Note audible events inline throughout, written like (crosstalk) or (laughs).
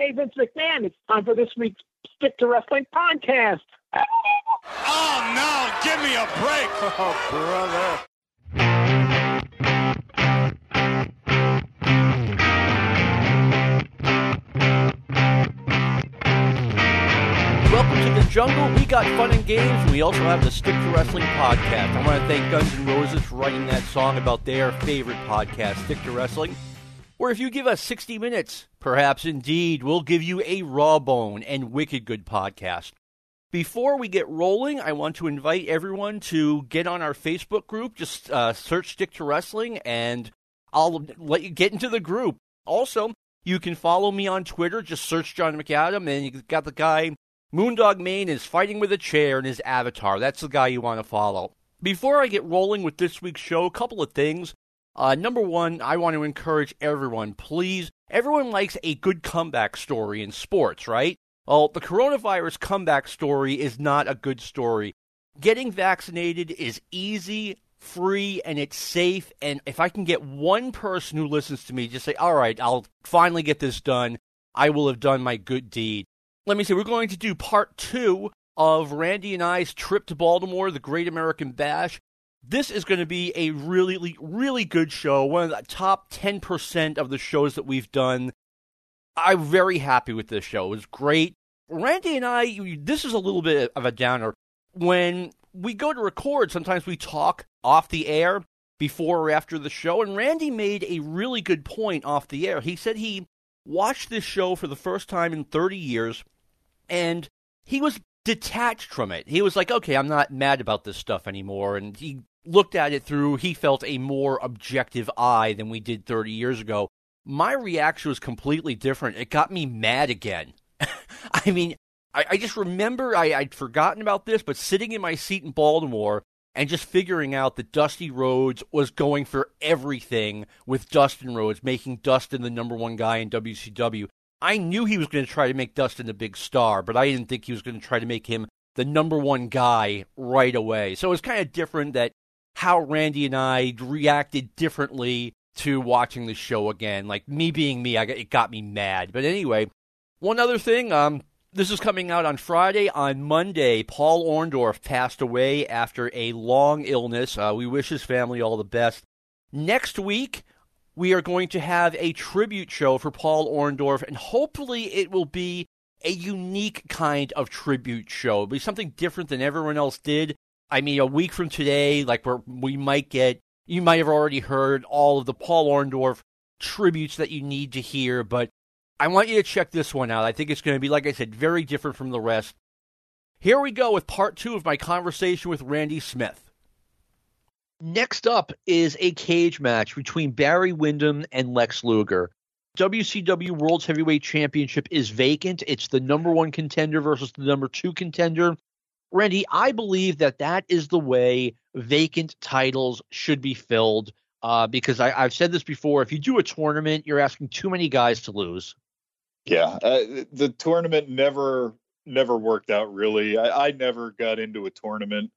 Hey, Vince McMahon, it's time for this week's Stick to Wrestling podcast. Oh, no, give me a break. (laughs) Oh, brother. Welcome to the jungle. We got fun and games, and we also have the Stick to Wrestling podcast. I want to thank Guns N' Roses for writing that song about their favorite podcast, Stick to Wrestling. Where if you give us 60 minutes, perhaps indeed, we'll give you a raw bone and wicked good podcast. Before we get rolling, I want to invite everyone to get on our Facebook group. Just uh, search Stick to Wrestling, and I'll let you get into the group. Also, you can follow me on Twitter. Just search John McAdam, and you got the guy Moondog Mayne is fighting with a chair in his avatar. That's the guy you want to follow. Before I get rolling with this week's show, a couple of things. Uh, number one, I want to encourage everyone, please. Everyone likes a good comeback story in sports, right? Well, the coronavirus comeback story is not a good story. Getting vaccinated is easy, free, and it's safe. And if I can get one person who listens to me just say, all right, I'll finally get this done, I will have done my good deed. Let me see, we're going to do part two of Randy and I's trip to Baltimore, the Great American Bash. This is going to be a really, really good show. One of the top 10% of the shows that we've done. I'm very happy with this show. It was great. Randy and I, this is a little bit of a downer. When we go to record, sometimes we talk off the air before or after the show, and Randy made a really good point off the air. He said he watched this show for the first time in 30 years, and he was detached from it. He was like, okay, I'm not mad about this stuff anymore. And he looked at it through, he felt a more objective eye than we did 30 years ago. My reaction was completely different. It got me mad again. (laughs) I mean, I, I just remember I, I'd forgotten about this, but sitting in my seat in Baltimore and just figuring out that Dusty Rhodes was going for everything with Dustin Rhodes, making Dustin the number one guy in WCW. I knew he was going to try to make Dustin a big star, but I didn't think he was going to try to make him the number one guy right away. So it was kind of different that how Randy and I reacted differently to watching the show again. Like me being me, I, it got me mad. But anyway, one other thing, um, this is coming out on Friday. On Monday, Paul Orndorff passed away after a long illness. Uh, we wish his family all the best. Next week, we are going to have a tribute show for Paul Orndorff, and hopefully it will be a unique kind of tribute show. It'll be something different than everyone else did. I mean, a week from today, like where we might get, you might have already heard all of the Paul Orndorff tributes that you need to hear, but I want you to check this one out. I think it's going to be, like I said, very different from the rest. Here we go with part two of my conversation with Randy Smith. Next up is a cage match between Barry Windham and Lex Luger. WCW World's Heavyweight Championship is vacant. It's the number one contender versus the number two contender. Randy, I believe that that is the way vacant titles should be filled. Uh, because I, have said this before, if you do a tournament, you're asking too many guys to lose. Yeah, uh, the tournament never never worked out really. I, I never got into a tournament.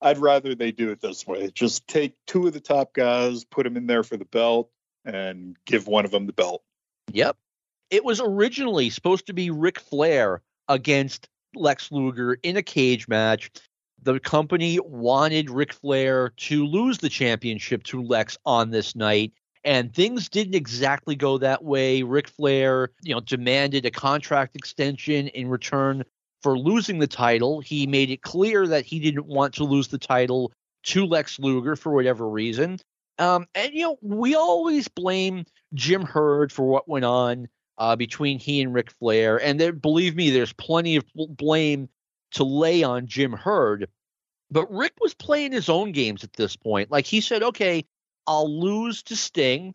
I'd rather they do it this way. Just take two of the top guys, put them in there for the belt, and give one of them the belt. Yep. It was originally supposed to be Ric Flair against Lex Luger in a cage match. The company wanted Ric Flair to lose the championship to Lex on this night, and things didn't exactly go that way. Ric Flair, you know, demanded a contract extension in return for losing the title. He made it clear that he didn't want to lose the title to Lex Luger for whatever reason. Um, and you know, we always blame Jim Herd for what went on uh, between he and Ric Flair, and there, believe me, there's plenty of blame to lay on Jim Herd. But Rick was playing his own games at this point. Like he said, okay, I'll lose to Sting,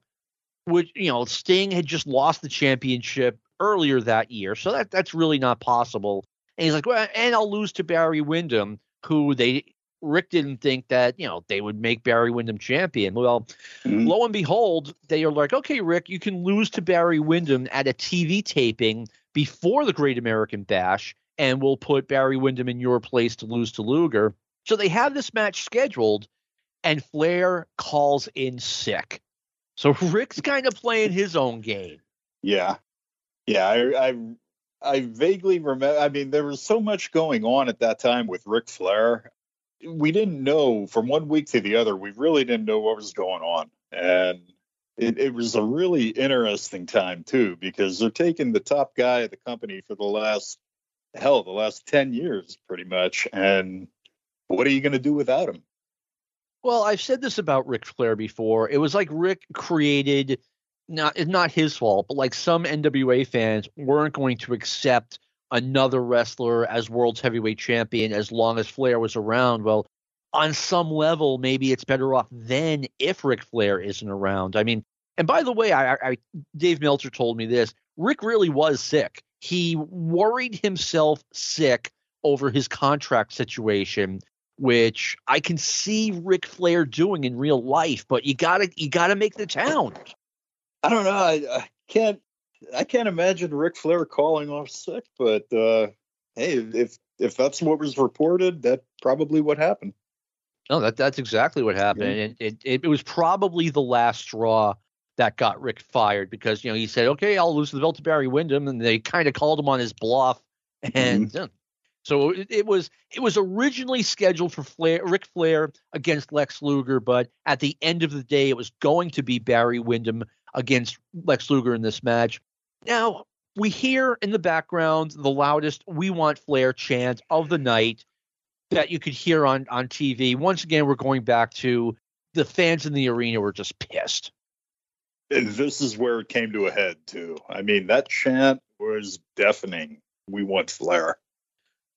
which you know Sting had just lost the championship earlier that year, so that that's really not possible. And he's like, well, and I'll lose to Barry Windham, who they Rick didn't think that you know they would make Barry Windham champion. Well, mm-hmm. lo and behold, they are like, okay, Rick, you can lose to Barry Windham at a TV taping before the Great American Bash, and we'll put Barry Windham in your place to lose to Luger. So they have this match scheduled, and Flair calls in sick. So Rick's kind of playing his own game. Yeah. Yeah, I, I I vaguely remember. I mean, there was so much going on at that time with Ric Flair. We didn't know from one week to the other. We really didn't know what was going on, and it, it was a really interesting time too because they're taking the top guy of the company for the last hell, the last ten years, pretty much. And what are you going to do without him? Well, I've said this about Ric Flair before. It was like Rick created not it's not his fault, but like some NWA fans weren't going to accept another wrestler as world's heavyweight champion as long as Flair was around. Well, on some level, maybe it's better off then if Ric Flair isn't around. I mean, and by the way, I, I Dave Meltzer told me this. Rick really was sick. He worried himself sick over his contract situation, which I can see Ric Flair doing in real life. But you gotta you gotta make the town. I don't know. I, I can't. I can't imagine Ric Flair calling off sick, but uh, hey, if if that's what was reported, that's probably what happened. No, that that's exactly what happened. Yeah. And it, it, it was probably the last straw that got Rick fired because you know he said, "Okay, I'll lose the belt to Barry Windham," and they kind of called him on his bluff, and mm-hmm. so it, it, was it was originally scheduled for Flair, Ric Flair against Lex Luger, but at the end of the day, it was going to be Barry Windham against Lex Luger in this match. Now, we hear in the background the loudest We Want Flair chant of the night that you could hear on, on TV. Once again, we're going back to the fans in the arena were just pissed. And this is where it came to a head, too. I mean, that chant was deafening. We want Flair.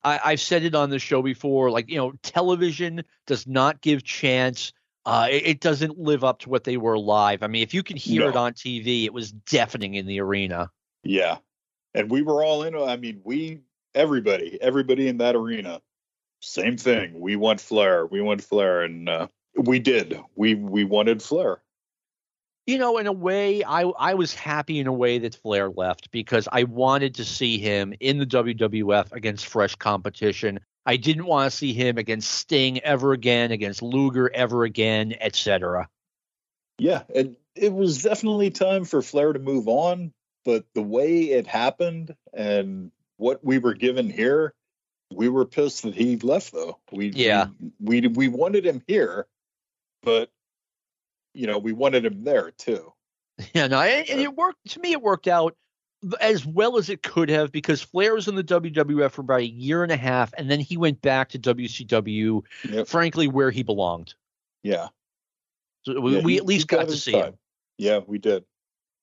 I, have said it on the show before. Like, you know, television does not give chance uh, it, it, doesn't live up to what they were live. I mean, if you can hear no. it on TV, it was deafening in the arena. Yeah, and we were all in. I mean, we everybody, everybody in that arena, same thing. We want Flair. We want Flair, and uh, we did. We we wanted Flair. You know, in a way, I I was happy in a way that Flair left because I wanted to see him in the WWF against fresh competition. I didn't want to see him against Sting ever again, against Luger ever again, etc. Yeah, and it was definitely time for Flair to move on, but the way it happened and what we were given here, we were pissed that he left though. We yeah. We we, we wanted him here, but you know, we wanted him there too. (laughs) Yeah, no, and it worked to me it worked out as well as it could have because Flair was in the WWF for about a year and a half, and then he went back to WCW, yep. frankly, where he belonged. Yeah. So we, yeah, we at least got to see time. him. Yeah, we did.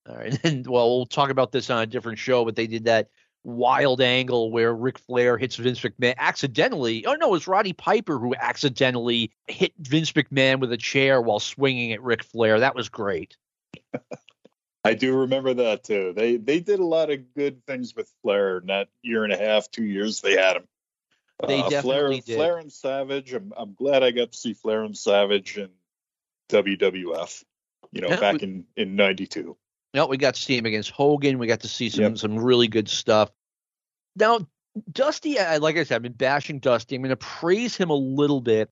All right. (laughs) And well, we'll talk about this on a different show, but they did that wild angle where Ric Flair hits Vince McMahon accidentally. Oh no, it was Roddy Piper who accidentally hit Vince McMahon with a chair while swinging at Ric Flair. That was great. (laughs) I do remember that too. They they did a lot of good things with Flair in that year and a half, two years they had him. They uh, definitely Flair, did. Flair and Savage. I'm I'm glad I got to see Flair and Savage in WWF. You know, yeah, back we, in in '92. No, we got to see him against Hogan. We got to see some yep. some really good stuff. Now, Dusty, like I said, I've been bashing Dusty. I'm going to praise him a little bit.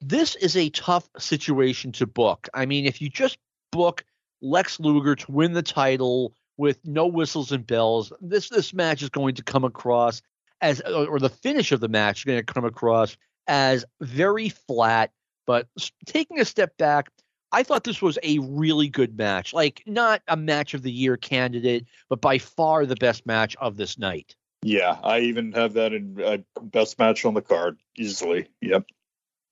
This is a tough situation to book. I mean, if you just book Lex Luger to win the title with no whistles and bells. This this match is going to come across as or the finish of the match is going to come across as very flat. But taking a step back, I thought this was a really good match. Like not a match of the year candidate, but by far the best match of this night. Yeah, I even have that in uh, best match on the card easily. Yep.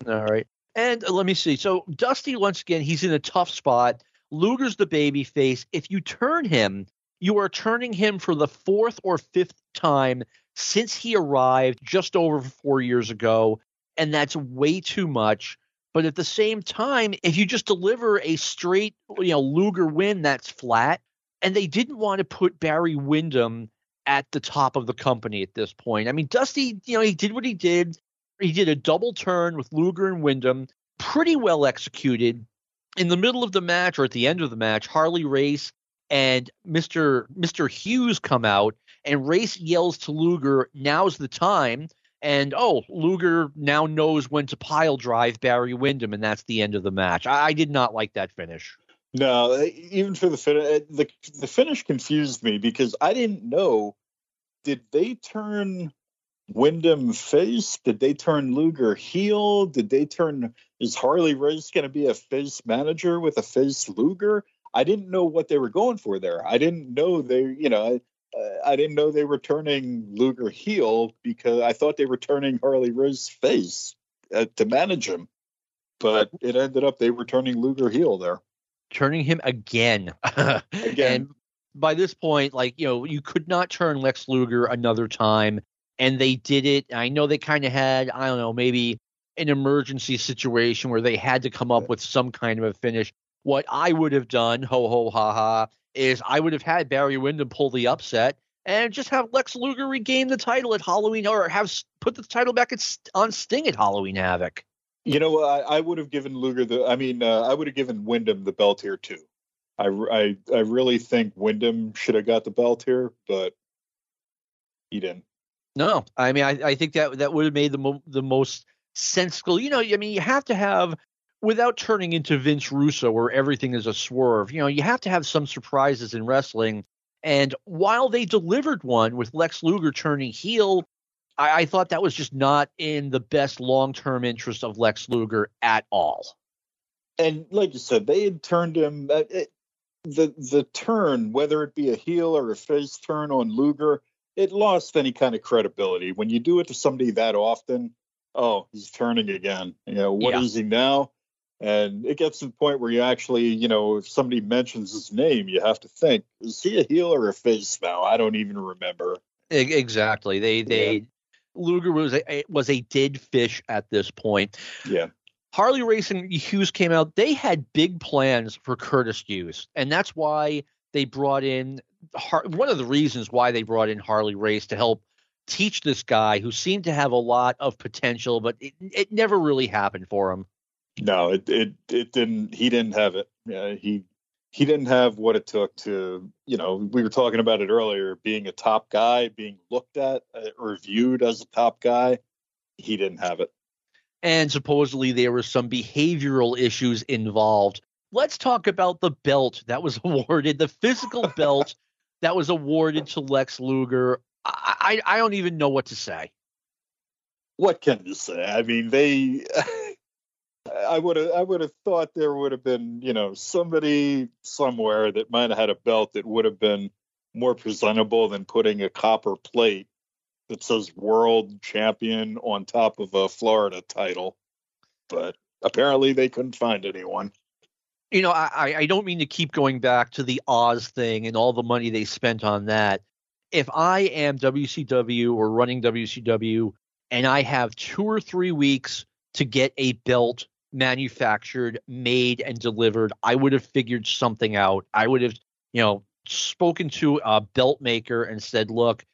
All right. And uh, let me see. So Dusty once again, he's in a tough spot. Luger's the baby face. If you turn him, you are turning him for the fourth or fifth time since he arrived just over four years ago. And that's way too much. But at the same time, if you just deliver a straight, you know, Luger win, that's flat. And they didn't want to put Barry Windham at the top of the company at this point. I mean, Dusty, you know, he did what he did. He did a double turn with Luger and Windham, pretty well executed in the middle of the match or at the end of the match, Harley Race and Mr. Mr. Hughes come out and Race yells to Luger, now's the time. And oh, Luger now knows when to pile drive Barry Windham, and that's the end of the match. I, I did not like that finish. No, even for the finish, eh, the the finish confused me because I didn't know. Did they turn Windham face? Did they turn Luger heel? Did they turn? Is Harley Race going to be a face manager with a face Luger? I didn't know what they were going for there. I didn't know they, you know, I, I didn't know they were turning Luger heel because I thought they were turning Harley Race face uh, to manage him. But it ended up they were turning Luger heel there. Turning him again. (laughs) Again. and by this point, like, you know, you could not turn Lex Luger another time. And they did it. I know they kind of had, I don't know, maybe an emergency situation where they had to come up with some kind of a finish. What I would have done, ho ho ha ha, is I would have had Barry Windham pull the upset and just have Lex Luger regain the title at Halloween or have put the title back at, on Sting at Halloween Havoc. You know, I, I would have given Luger the. I mean, uh, I would have given Windham the belt here too. I, I, I really think Windham should have got the belt here, but he didn't. No, I mean, I, I think that that would have made the mo- the most sensible. You know, I mean, you have to have without turning into Vince Russo where everything is a swerve, you know, you have to have some surprises in wrestling. And while they delivered one with Lex Luger turning heel, I, I thought that was just not in the best long term interest of Lex Luger at all. And like you said, they had turned him. Uh, it, the the turn, whether it be a heel or a face turn on Luger, it lost any kind of credibility. When you do it to somebody that often, oh, he's turning again. You know, what Yeah. is he now? And it gets to the point where you actually, you know, if somebody mentions his name, you have to think, is he a heel or a face now? I don't even remember. Exactly. They they Luger was a was a dead fish at this point. Yeah. Harley Race and Hughes came out. They had big plans for Curtis Hughes, and that's why they brought in Har- one of the reasons why they brought in Harley Race to help teach this guy who seemed to have a lot of potential, but it, it never really happened for him. No, it it it didn't. He didn't have it. Yeah, he he didn't have what it took to. You know, we were talking about it earlier. Being a top guy, being looked at uh, or viewed as a top guy, he didn't have it. and supposedly there were some behavioral issues involved. Let's talk about the belt that was (laughs) awarded, the physical (laughs) belt that was awarded to Lex Luger. I, I, I don't even know what to say. What can you say? I mean, they. (laughs) I would have I would have thought there would have been you know somebody somewhere that might have had a belt that would have been more presentable than putting a copper plate that says world champion on top of a Florida title. But apparently they couldn't find anyone. You know, I, I- don't mean to keep going back to the Oz thing and all the money they spent on that. If I am WCW or running WCW and I have two or three weeks to get a belt manufactured, made, and delivered, I would have figured something out. I would have, you know, spoken to a belt maker and said, look,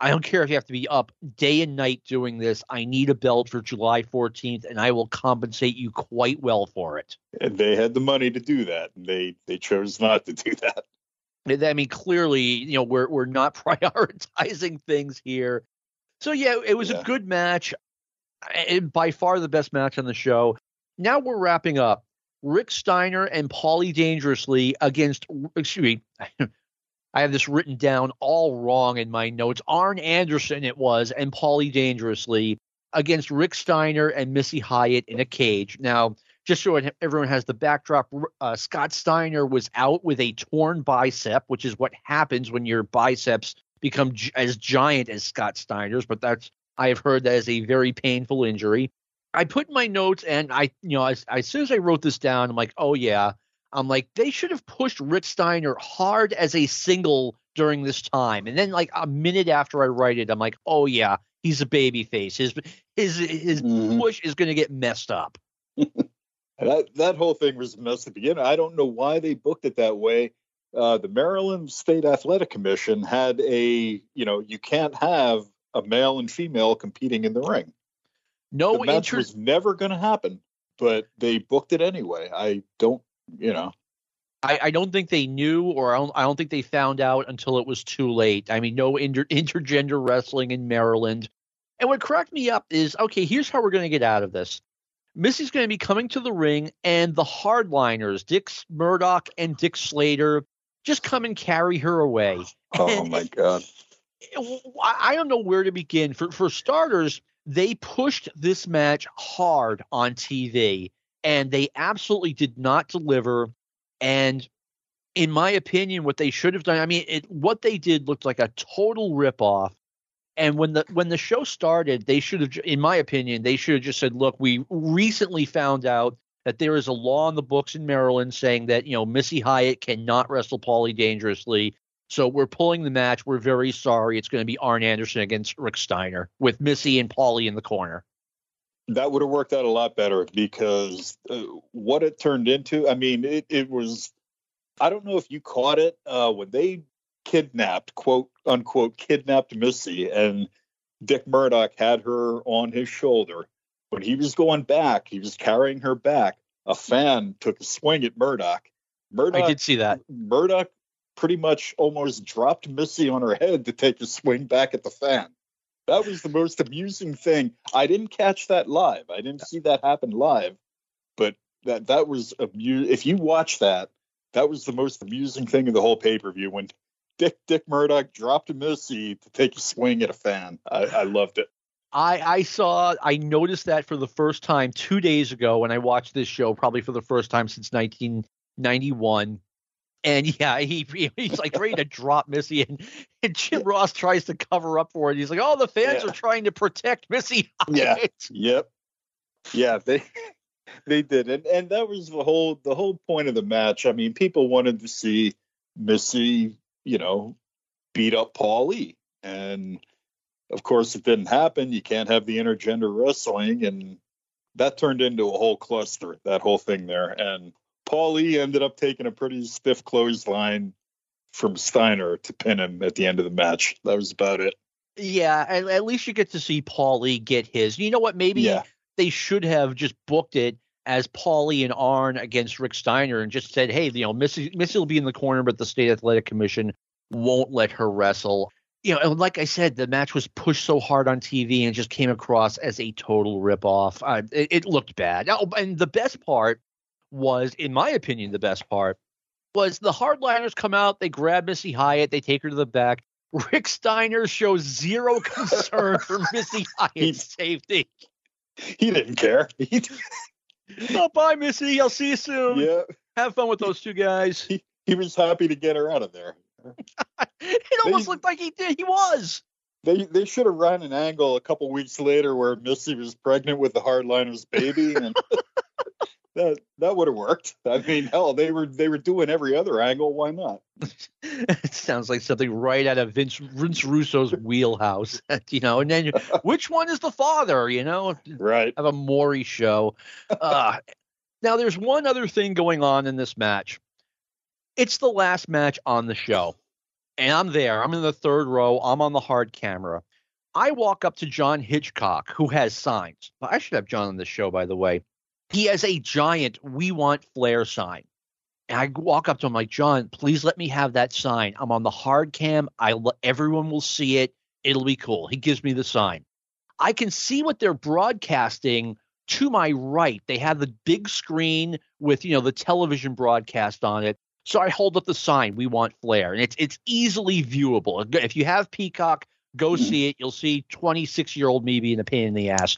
I don't care if you have to be up day and night doing this. I need a belt for July 14th, and I will compensate you quite well for it. And they had the money to do that. And they they chose not to do that. I mean, clearly, you know, we're we're not (laughs) prioritizing things here. So yeah, it was Yeah. a good match, and by far the best match on the show. Now we're wrapping up. Rick Steiner and Paulie Dangerously against excuse me. (laughs) I have this written down all wrong in my notes. Arn Anderson it was and Paulie Dangerously against Rick Steiner and Missy Hyatt in a cage. Now, just so everyone has the backdrop, uh, Scott Steiner was out with a torn bicep, which is what happens when your biceps become as giant as Scott Steiner's. But that's I have heard that is a very painful injury. I put my notes, and I, you know, as, as soon as I wrote this down, I'm like, oh yeah, I'm like, they should have pushed Rick Steiner hard as a single during this time. And then like a minute after I write it, I'm like, oh yeah, he's a baby face. His his his Mhm. push is going to get messed up. (laughs) That that whole thing was messed mess to begin. I don't know why they booked it that way. Uh, the Maryland State Athletic Commission had a, you know, you can't have a male and female competing in the ring. No the match was never going to happen, but they booked it anyway. I don't, you know, I, I don't think they knew, or I don't, I don't think they found out until it was too late. I mean, no inter, (laughs) intergender wrestling in Maryland. And what cracked me up is okay, here's how we're going to get out of this. Missy's going to be coming to the ring, and the hardliners, Dick Murdoch and Dick Slater, just come and carry her away. Oh my god! (laughs) I don't know where to begin. For for starters, they pushed this match hard on TV, and they absolutely did not deliver. And in my opinion, what they should have done, I mean, it, what they did looked like a total ripoff. And when the when the show started, they should have, in my opinion, they should have just said, "Look, we recently found out that there is a law in the books in Maryland saying that you know Missy Hyatt cannot wrestle Paulie dangerously. So we're pulling the match. We're very sorry. It's going to be Arn Anderson against Rick Steiner with Missy and Paulie in the corner." That would have worked out a lot better because uh, what it turned into, I mean, it, it was. I don't know if you caught it uh, when they kidnapped, quote unquote, kidnapped Missy, and Dick Murdoch had her on his shoulder. When he was going back, he was carrying her back. A fan took a swing at Murdoch. Murdoch I did see that. Murdoch pretty much almost dropped Missy on her head to take a swing back at the fan. That was the most amusing thing. I didn't catch that live. I didn't see that happen live, but that that was amu- If you watch that, that was the most amusing thing in the whole pay per view when Dick Dick Murdoch dropped Missy to take a swing at a fan. I, I loved it. I, I saw I noticed that for the first time two days ago when I watched this show, probably for the first time since 1991. And yeah, (laughs) he he's like ready to drop Missy, and, and Jim Ross tries to cover up for it. He's like, "Oh, the fans Yeah. are trying to protect Missy." Yeah. Yep. Yeah, they (laughs) they did. And and that was the whole the whole point of the match. I mean, people wanted to see Missy, you know, beat up Paulie. And of course it didn't happen. You can't have the intergender wrestling and that turned into a whole cluster, that whole thing there. And Paulie ended up taking a pretty stiff clothesline from Steiner to pin him at the end of the match. That was about it. Yeah, and at least you get to see Paulie get his. You know what? Maybe Yeah. they should have just booked it as Paulie and Arn against Rick Steiner and just said, hey, you know, Missy, Missy will be in the corner, but the state athletic commission won't let her wrestle. You know, and like I said, the match was pushed so hard on TV and just came across as a total ripoff. Uh, it, it looked bad. Oh, and the best part was, in my opinion, the best part was the hardliners come out, they grab Missy Hyatt, they take her to the back. (laughs) Rick Steiner shows zero concern for (laughs) Missy Hyatt's safety. He didn't care. (laughs) He, Oh, bye, Missy. I'll see you soon. yeah. Have fun with those two guys. he, he was happy to get her out of there. It almost They- looked like he did. He was. They they should have run an angle a couple weeks later where Missy was pregnant with the hardliner's baby, and that that would have worked. I mean, hell, they were they were doing every other angle. Why not? (laughs) it sounds like something right out of Vince Vince Russo's wheelhouse, (laughs) you know. And then (laughs) which one is the father? You know, Right. have a Maury show. Uh, now, there's one other thing going on in this match. It's the last match on the show, and I'm there. I'm in the third row. I'm on the hard camera. I walk up to John Hitchcock, who has signs. I should have John on the show, by the way. He has a giant "We Want Flair" sign. And I walk up to him like, John, please let me have that sign. I'm on the hard cam. I l- everyone will see it. It'll be cool. He gives me the sign. I can see what they're broadcasting to my right. They have the big screen with you know the television broadcast on it. So I hold up the sign. We want Flair, and it's it's easily viewable. If you have Peacock, go see it. You'll see 26 year old me being a pain in the ass.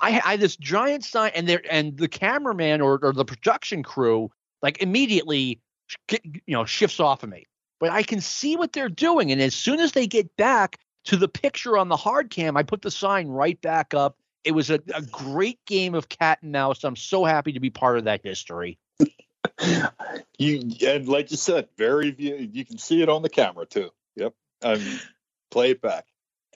I, I had this giant sign, and there and the cameraman or, or the production crew like immediately you know shifts off of me. But I can see what they're doing, and as soon as they get back to the picture on the hard cam, I put the sign right back up. It was a, a great game of cat and mouse. I'm so happy to be part of that history. (laughs) You and like you said, very view. You can see it on the camera too. Yep. Um, play it back.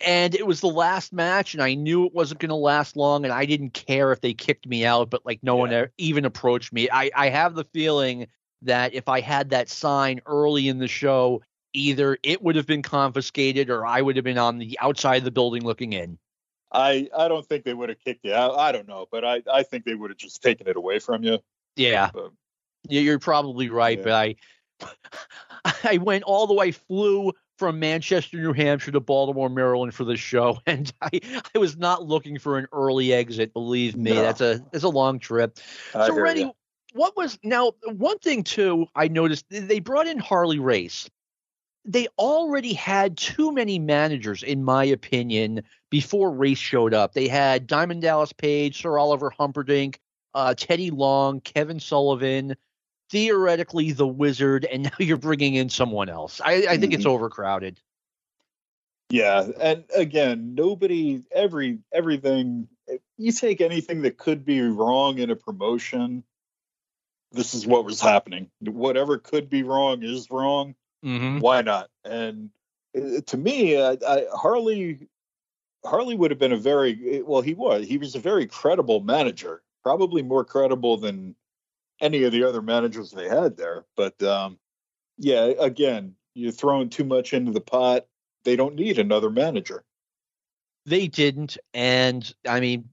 and it was the last match and i knew it wasn't going to last long and i didn't care if they kicked me out but like no one Yeah. e- even approached me I, I have the feeling that if i had that sign early in the show either it would have been confiscated or i would have been on the outside of the building looking in I I don't think they would have kicked you out. I don't know, but I I think they would have just taken it away from you. yeah But, Yeah, you're probably right, Yeah. but I (laughs) I went all the way, flew from Manchester, New Hampshire to Baltimore, Maryland for the show, (laughs) and I, I was not looking for an early exit. Believe me, No. that's a that's a long trip. I so, Rennie, what was now one thing too? I noticed they brought in Harley Race. They already had too many managers, in my opinion, before Race showed up. They had Diamond Dallas Page, Sir Oliver Humperdink, uh, Teddy Long, Kevin Sullivan, theoretically the Wizard, and now (laughs) you're bringing in someone else. I, I think it's overcrowded. Yeah, and again, nobody every everything you take anything that could be wrong in a promotion. This is what was happening. Whatever could be wrong is wrong. Mm-hmm. Why not? And uh, to me, I, I, Harley Harley would have been a very well. He was. He was a very credible manager. Probably more credible than any of the other managers they had there. But um, yeah, again, you're throwing too much into the pot. They don't need another manager. They didn't, and I mean,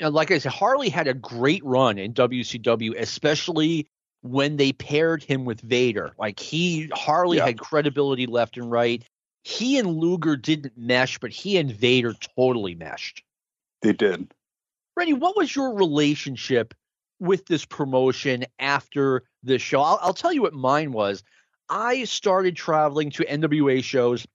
like I said, Harley had a great run in WCW, especially when they paired him with Vader. Like he, Harley Yeah. had credibility left and right. He and Luger didn't mesh, but he and Vader totally meshed. They did. Rennie, what was your relationship with this promotion after the show? I'll, I'll tell you what mine was. I started traveling to NWA shows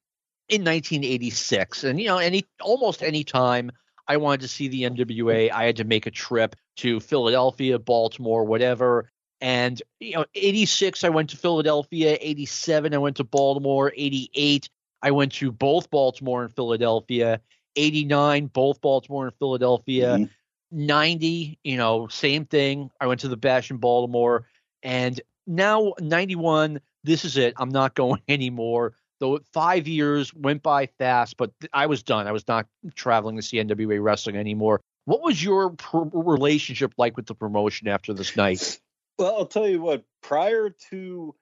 in 1986, and you know, any almost any time I wanted to see the NWA, I had to make a trip to Philadelphia, Baltimore, whatever. And you know, 86 I went to Philadelphia, 87 I went to Baltimore, 88 I went to both Baltimore and Philadelphia, 89 both Baltimore and Philadelphia. Mhm. 90, you know, same thing. I went to the Bash in Baltimore, and now 91. This is it. I'm not (laughs) going anymore. Though five years went by fast, but I was done. I was not traveling to see NWA wrestling anymore. What was your pr- relationship like with the promotion after this night? Well, I'll tell you what. Prior to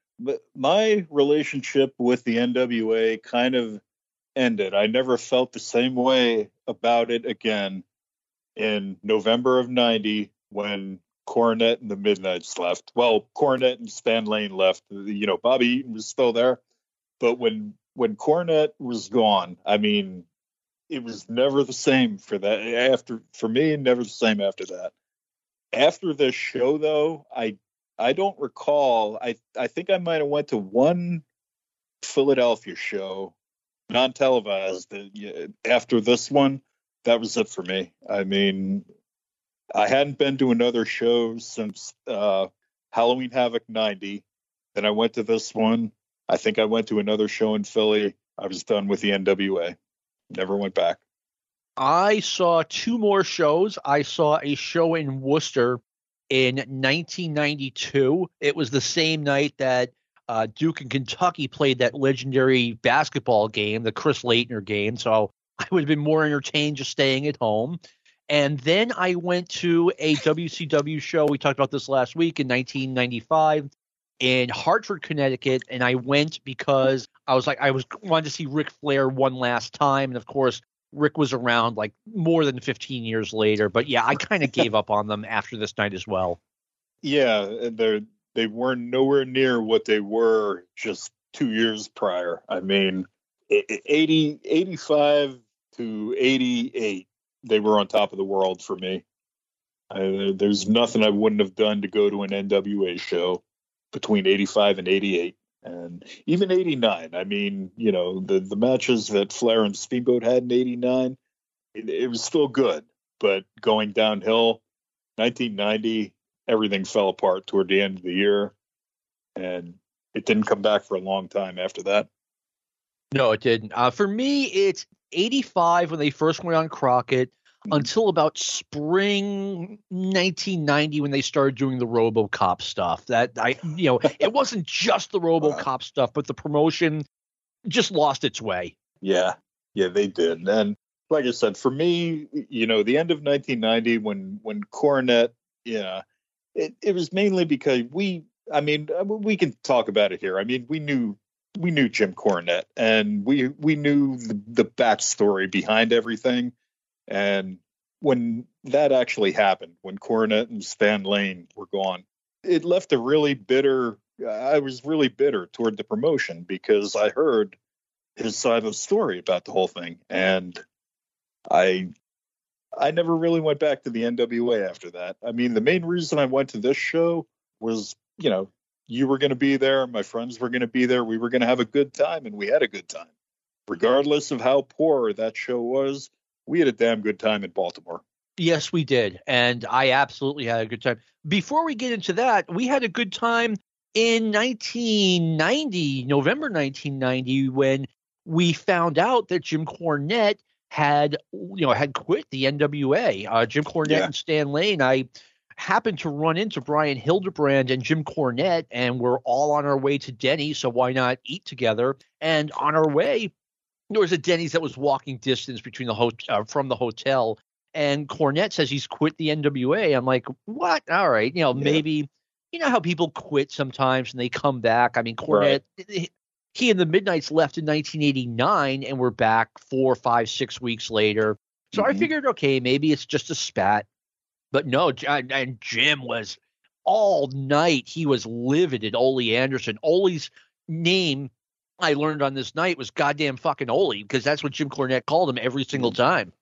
my relationship with the NWA, kind of ended. I never felt the same way about it again in November of '90 when Cornette and the Midnights left. Well, Cornette and Stan Lane left. You know, Bobby Eaton was still there, but when when Cornette was gone, I mean, it was never the same for that. After for me, never the same after that. After this show, though, I I don't recall. I I think I might have went to one Philadelphia show, non televised. Uh, after this one, that was it for me. I mean, I hadn't been to another show since uh, Halloween Havoc '90. Then I went to this one. I think I went to another show in Philly. I was done with the NWA. Never went back. I saw two more shows. I saw a show in Worcester in 1992. It was the same night that uh, Duke and Kentucky played that legendary basketball game, the Chris Laettner game. So I would have been more entertained just staying at home. And then I went to a WCW show. We talked about this last week in 1995 in Hartford, Connecticut, and I went because I was like I was wanted to see Ric Flair one last time, and of course Rick was around like more than 15 years later. But yeah, I kind of gave up on them after this night as well. Yeah, they're they weren't nowhere near what they were just two years prior. I mean, e- e- 80, 85 to 88, they were on top of the world for me. I, there's nothing I wouldn't have done to go to an NWA show between 85 and 88. And even 89, I mean, you know, the, the matches that Flair and Steamboat had in 89, it, it was still good. But going downhill, 1990, everything fell apart toward the end of the year. And it didn't come back for a long time after that. No, it didn't. Uh, for me, it's 85 when they first went on Crockett until about spring 1990 when they started doing the RoboCop stuff. That I, you know, (laughs) it wasn't just the RoboCop stuff, but the promotion just lost its way. Yeah, yeah, they did. And like I said, for me, you know, the end of 1990 when when Cornette, yeah, it, it was mainly because we, I mean, uh, we can talk about it here. I mean, we knew we knew Jim Cornette, and we we knew the, the backstory behind everything. And when that actually happened, when Cornette and Stan Lane were gone, it left a really bitter. I was really bitter toward the promotion because I heard his side of the story about the whole thing, and I I never really went back to the NWA after that. I mean, the main reason I went to this show was, you know, you were going to be there, my friends were going to be there, we were going to have a good time, and we had a good time. Regardless of how poor that show was, we had a damn good time in Baltimore. Yes, we did. And I absolutely had a good time. Before we get into that, we had a good time in 1990, November 1990, when we found out that Jim Cornette had, you know, had quit the NWA. Uh, Jim Cornette yeah. and Stan Lane. I happened to run into Brian Hildebrand and Jim Cornette, and we're all on our way to Denny. So why not eat together? And on our way, there was a Denny's that was walking distance between the ho- uh, from the hotel. And Cornette says he's quit the NWA. I'm like, what? All right, you know, yeah. maybe you know how people quit sometimes and they come back. I mean, Cornette, right. he and the Midnights left in 1989 and we're back four, five, six weeks later. So mm-hmm. I figured, okay, maybe it's just a spat. But no, and Jim was all night. He was livid at Ole Anderson. Ole's name I learned on this night was goddamn fucking Ole because that's what Jim Cornette called him every single mm-hmm. time.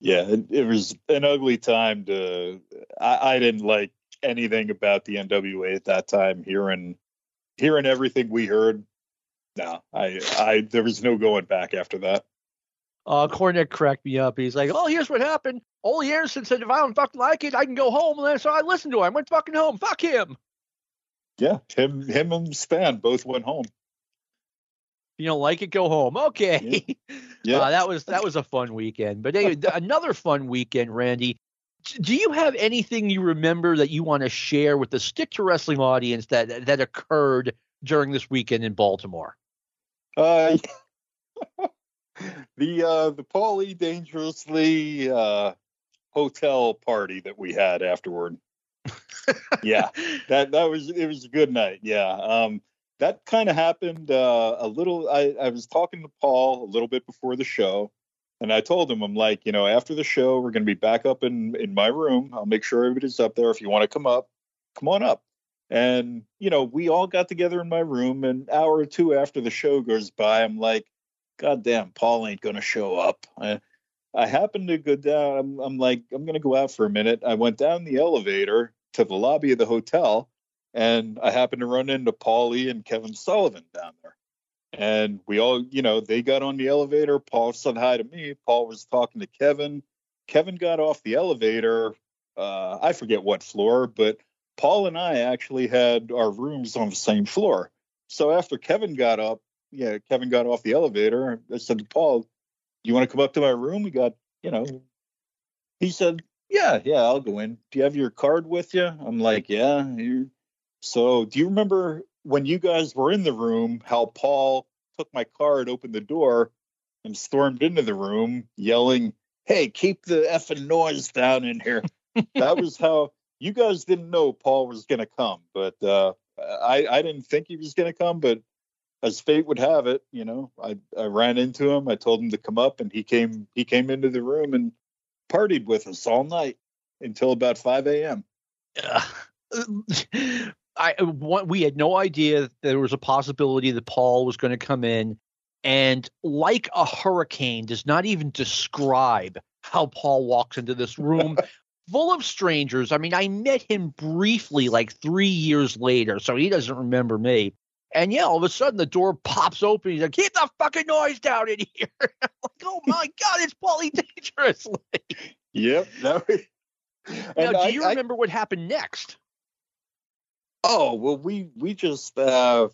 Yeah, it, it was an ugly time to. I, I didn't like anything about the NWA at that time. Hearing hearing everything we heard, no, I I there was no going back after that. Uh, Cornette cracked me up. He's like, "Oh, here's what happened. Ole Anderson said if I don't fucking like it, I can go home." And so I listened to him. I went fucking home. Fuck him. Yeah, him him and Stan both went home. you don't like it, go home. Okay. Yeah. (laughs) yeah. Uh, that was that was a fun weekend. But anyway, another fun weekend, Randy do you have anything you remember that you want to share with the stick to wrestling audience that that occurred during this weekend in Baltimore? Uh, (laughs) the uh, the Paulie Dangerously uh, hotel party that we had afterward. (laughs) yeah, that that was it was a good night. Yeah, um, that kind of happened uh, a little. I, I was talking to Paul a little bit before the show, and I told him, I'm like, you know, after the show, we're going to be back up in in my room. I'll make sure everybody's up there. If you want to come up, come on up. And you know, we all got together in my room. An hour or two after the show goes by, I'm like, God damn, Paul ain't going to show up. I, I happened to go down. I'm, I'm like, I'm going to go out for a minute. I went down the elevator to the lobby of the hotel, and I happened to run into Paulie and Kevin Sullivan down there. And we all, you know, they got on the elevator. Paul said hi to me. Paul was talking to Kevin. Kevin got off the elevator. Uh, I forget what floor, but Paul and I actually had our rooms on the same floor. So after Kevin got up, yeah, Kevin got off the elevator. I said to Paul, "You want to come up to my room? We got, you know." He said, "Yeah, yeah, I'll go in. Do you have your card with you?" I'm like, "Yeah." So, do you remember when you guys were in the room, how Paul took my card, opened the door, and stormed into the room yelling, Hey, keep the effing noise down in here. that was how you guys didn't know Paul was going to come, but uh, I, I didn't think he was going to come. But as fate would have it, you know, I, I ran into him. I told him to come up, and he came. He came into the room and partied with us all night until about 5 a.m. Uh, (laughs) I we had no idea there was a possibility that Paul was going to come in, and like a hurricane, does not even describe how Paul walks into this room (laughs) full of strangers. I mean, I met him briefly like three years later, so he doesn't remember me. And yeah, all of a sudden the door pops open. He's like, "Keep the fucking noise down in here!" I'm (laughs) like, "Oh my god, it's Paulie Dangerously." (laughs) Yep. That was, now, do I, you remember I, what happened next? Oh well, we we just uh,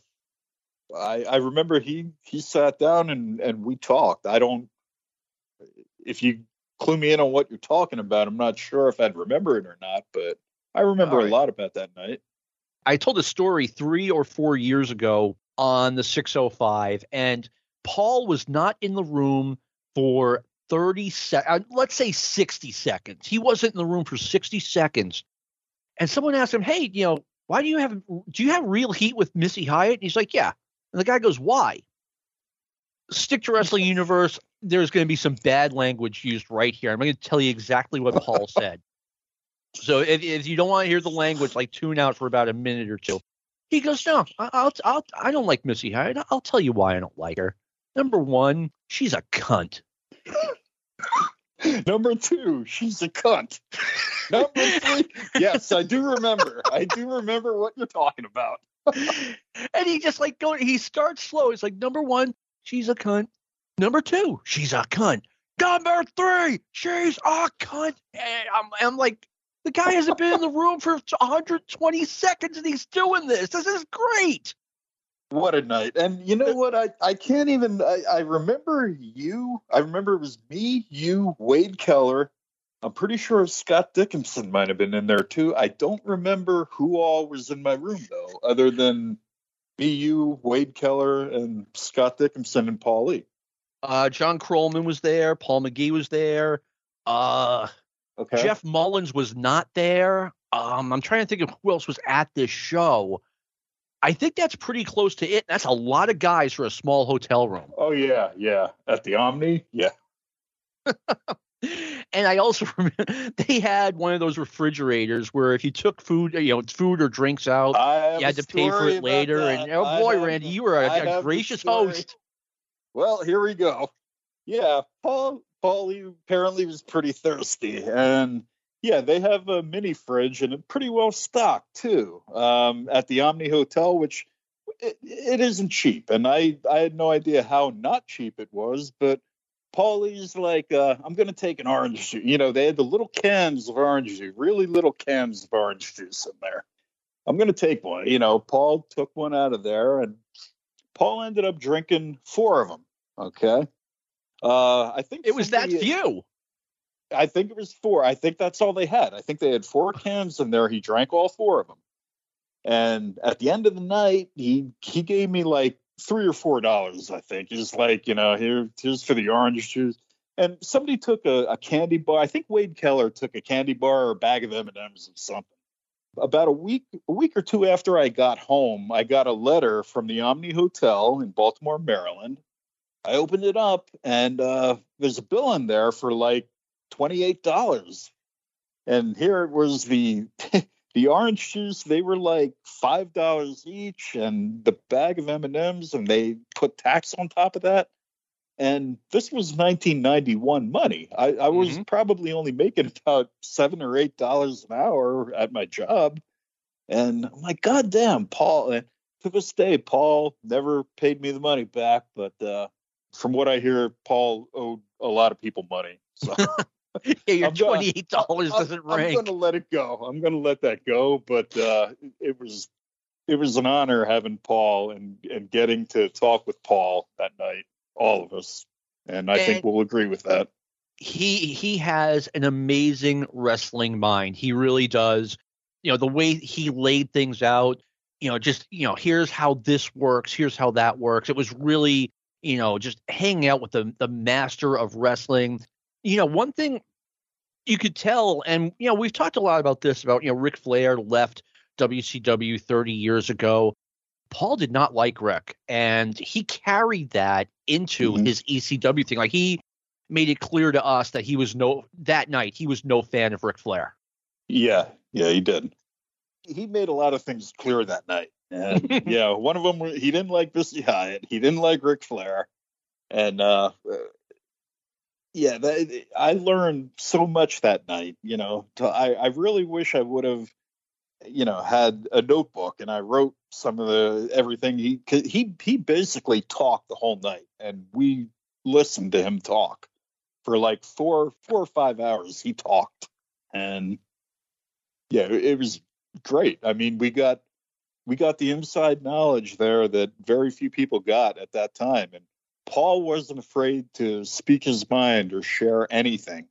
I I remember he he sat down and and we talked. I don't if you clue me in on what you're talking about. I'm not sure if I'd remember it or not, but I remember right. a lot about that night. I told a story three or four years ago on the 605, and Paul was not in the room for 30 seconds, uh, let's say 60 seconds. He wasn't in the room for 60 seconds. And someone asked him, Hey, you know, why do you have do you have real heat with Missy Hyatt? And he's like, yeah. And the guy goes, why? Stick to Wrestling Universe. There's going to be some bad language used right here. I'm going to tell you exactly what Paul said. So if, if you don't want to hear the language, like tune out for about a minute or two. He goes, no, I'll, I'll, I don't like Missy Hyatt. I'll tell you why I don't like her. Number one, she's a cunt. (laughs) Number two, she's a cunt. Number three, yes, I do remember. I do remember what you're talking about. (laughs) and he just like going, he starts slow. He's like number one, she's a cunt. Number two, she's a cunt. Number three, she's a cunt. And I'm, I'm like, the guy hasn't been in the room for 120 seconds and he's doing this. This is great. What a night. And you know what? I, I can't even, I, I remember you. I remember it was me, you, Wade Keller. I'm pretty sure Scott Dickinson might have been in there too. I don't remember who all was in my room though, other than me, you, Wade Keller, and Scott Dickinson and Paulie. Uh, John Krollman was there. Paul McGee was there. Uh, Okay. Jeff Mullins was not there. Um, I'm trying to think of who else was at this show. I think that's pretty close to it. That's a lot of guys for a small hotel room. Oh yeah, yeah. At the Omni, yeah. (laughs) and I also (laughs) remember they had one of those refrigerators where if you took food, you know, food or drinks out, you had to pay for it later. And oh I boy, Randy, you were a, the gracious host. Well, here we go. Yeah, Paul Paul he apparently was pretty thirsty, and yeah, they have a mini fridge and pretty well stocked too um, at the Omni Hotel, which it, it isn't cheap, and I I had no idea how not cheap it was, but. Paulie's like, uh, I'm gonna take an orange juice. You know, they had the little cans of orange juice, really little cans of orange juice in there. I'm gonna take one. You know, Paul took one out of there, and Paul ended up drinking four of them. Okay. Uh, I think It was that few. I think it was four. I think that's all they had. I think they had four cans in there. He drank all four of them. And at the end of the night, he he gave me like three or four dollars. I think he's like, you know, here here's for the orange juice. And somebody took a, a candy bar. I think Wade Keller took a candy bar or a bag of M and M's or something. About a week a week or two after I got home, I got a letter from the Omni Hotel in Baltimore, Maryland. I opened it up and uh, there's a bill in there for like twenty-eight dollars. And here it was the (laughs) the orange juice. They were like five dollars each, and the bag of M and they put tax on top of that. And this was 1991 money. I, I was Mhm. probably only making (laughs) about seven or eight dollars an hour at my job, and I'm like, God damn, Paul. And to this day, Paul never paid me the money back, but uh, from what I hear, Paul owed a lot of people money. So (laughs) Yeah, your I'm gonna- twenty eight dollars doesn't I'm rank. going to let it go. I'm going to let that go. But uh, it was it was an honor having Paul and and getting to talk with Paul that night, all of us, and I think we'll agree with that. he he has an amazing wrestling mind. He really does. You know, the way he laid things out, you know, just, you know, here's how this works, here's how that works. It was really, you know, just hanging out with the the master of wrestling. You know, one thing you could tell, and you know, we've talked a lot about this about, you know, Ric Flair left WCW 30 years ago. Paul did not like Rick, and he carried that into Mhm. his ECW thing. Like he made it clear to us that he was no that night he was no fan of Ric Flair. Yeah, yeah, he did. He made a lot of things clear that night. And yeah, one of them he didn't like Missy (laughs) Hyatt. He didn't like Ric Flair, and uh, uh, yeah, that, I learned so much that night. You know, to, I I really wish I would have, you know, had a notebook and I wrote some of the everything he he he basically talked the whole night, and we listened to him talk for like four four or five hours. He talked, and yeah, it was great. I mean, we got we got the inside knowledge there that very few people got at that time, and Paul wasn't afraid to speak his mind or share anything.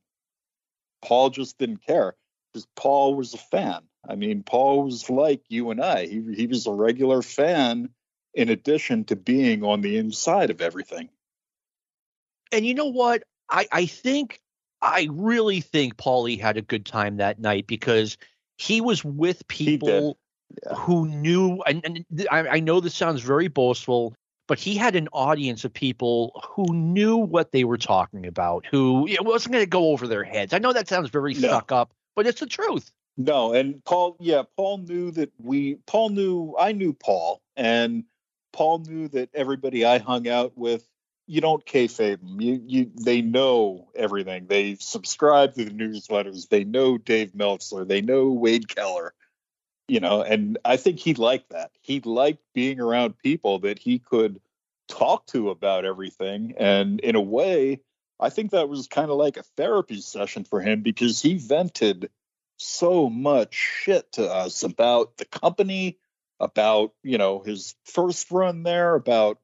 Paul just didn't care because Paul was a fan. I mean, Paul was like you and I. He he was a regular fan in addition to being on the inside of everything. And you know what? I I think I really think Paulie had a good time that night because he was with people Yeah. who knew and, and I, I know this sounds very boastful, but he had an audience of people who knew what they were talking about, who it wasn't going to go over their heads. I know that sounds very No. stuck up, but it's the truth. No, and Paul, yeah, Paul knew that we, Paul knew, I knew Paul, and Paul knew that everybody I hung out with you don't kayfabe them. You you they know everything. They subscribe to the newsletters. They know Dave Meltzer. They know Wade Keller. You know, and I think he liked that. He liked being around people that he could talk to about everything. And in a way, I think that was kind of like a therapy session for him because he vented so much shit to us about the company, about, you know, his first run there, about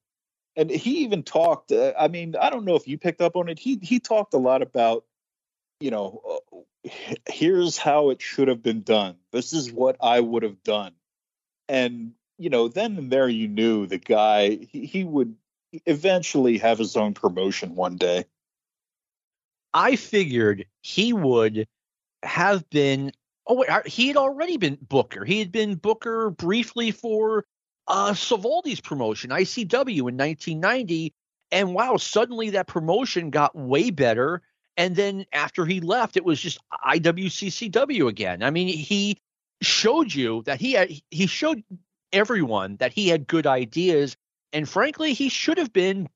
and he even talked uh, i mean i don't know if you picked up on it he he talked a lot about you know uh, here's how it should have been done this is what i would have done and you know then and there you knew the guy he, he would eventually have his own promotion one day i figured he would have been oh wait he had already been booker he had been booker briefly for uh, Savoldi's promotion, ICW in 1990. And wow, suddenly that promotion got way better. And then after he left, it was just IWCCW again. I mean, he showed you that he had, he showed everyone that he had good ideas. And frankly, he should have been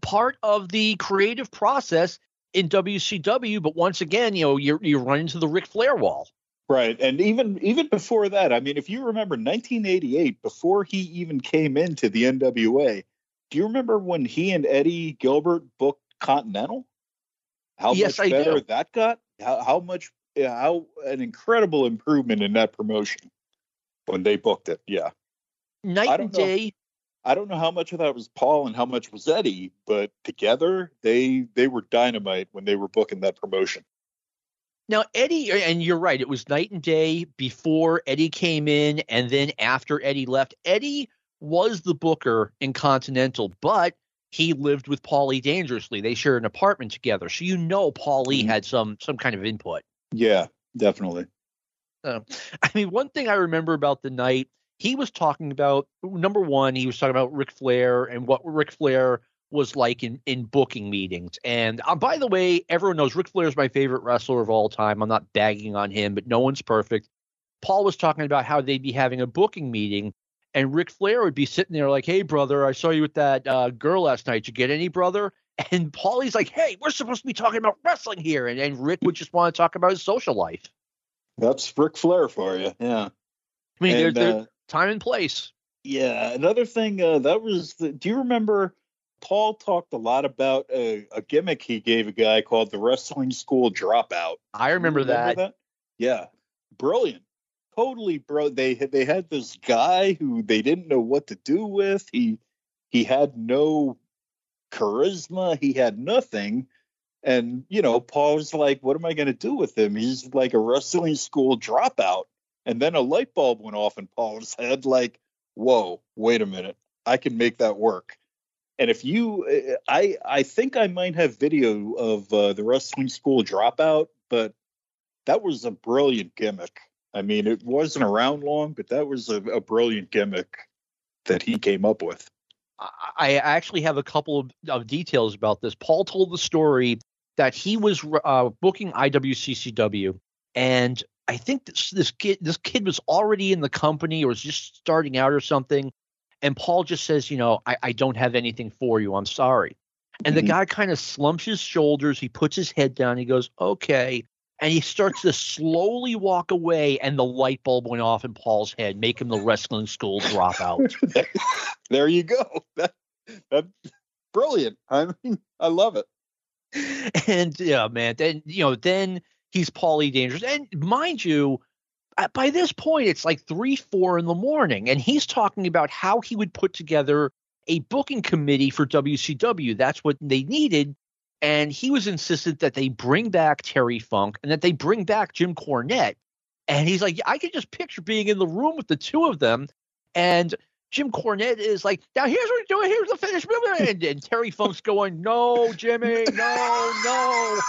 part of the creative process in WCW. But once again, you know, you're, you run into the Ric Flair wall. Right. And even even before that, I mean, if you remember 1988, before he even came into the NWA, do you remember when he and Eddie Gilbert booked Continental? How yes, much I better do. that got? How, how much eh, how an incredible improvement in that promotion when they booked it. Yeah. Night and day. I don't know how much of that was Paul and how much was Eddie, but together they they were dynamite when they were booking that promotion. Now, Eddie, and you're right, it was night and day before Eddie came in and then after Eddie left. Eddie was the booker in Continental, but he lived with Paulie dangerously. They shared an apartment together. So you know Paulie mm-hmm. had some some kind of input. Yeah, definitely. Uh, (laughs) I mean, one thing I remember about the night, he was talking about number one, he was talking about Ric Flair and what Ric Flair was like in in booking meetings. And uh, by the way, everyone knows Ric Flair is my favorite wrestler of all time. I'm not bagging on him, but no one's perfect. Paul was talking about how they'd be having a booking meeting, and Ric Flair would be sitting there like, "Hey, brother, I saw you with that uh, girl last night. Did you get any, brother?" (laughs) And Paulie's like, "Hey, we're supposed to be talking about wrestling here," and, and Rick would just want to talk about his social life. That's Ric Flair for you, yeah. I mean, and, there's uh, time and place. Yeah, another thing uh, that was. The, do you remember? Paul talked a lot about a, a, gimmick he gave a guy called the Wrestling School Dropout. I remember, remember that. that. Yeah, brilliant, totally bro. They they had this guy who they didn't know what to do with. He he had no charisma. He had nothing. And you know, Paul's like, "What am I going to do with him? He's like a wrestling school dropout." And then a light bulb went off in Paul's head, like, "Whoa, wait a minute! I can make that work." And if you, uh, I, I think I might have video of uh, the wrestling school dropout, but that was a brilliant gimmick. I mean, it wasn't around long, but that was a, a brilliant gimmick that he came up with. I actually have a couple of, of details about this. Paul told the story that he was uh, booking IWCCW, and I think this, this kid this kid was already in the company or was just starting out or something, and Paul just says, you know, I, I don't have anything for you. I'm sorry. And mm-hmm. the guy kind of slumps his shoulders. He puts his head down. He goes, okay. And he starts to slowly walk away, and the light bulb went off in Paul's head, make him the wrestling school dropout. (laughs) there you go. That, that's brilliant. I mean, I love it. And yeah, man. Then you know, then he's Paulie Dangerous, and mind you, uh, by this point, it's like three, four in the morning, and he's talking about how he would put together a booking committee for WCW. That's what they needed. And he was insistent that they bring back Terry Funk and that they bring back Jim Cornette. And he's like, I can just picture being in the room with the two of them. And Jim Cornette is like, now here's what we're doing. Here's the finish move. And, and Terry Funk's going, no, Jimmy, no, no.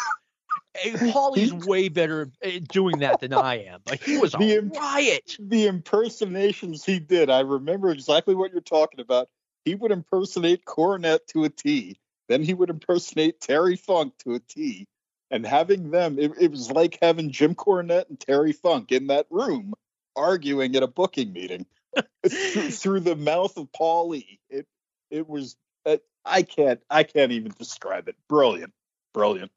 Paulie's (laughs) way better at doing that than I am. But he was the a imp- riot. The impersonations he did, I remember exactly what you're talking about. He would impersonate Cornette to a T. Then he would impersonate Terry Funk to a T. And having them, it, it was like having Jim Cornette and Terry Funk in that room arguing at a booking meeting (laughs) through, the mouth of Paulie. It it was. Uh, I can't I can't even describe it. Brilliant, brilliant.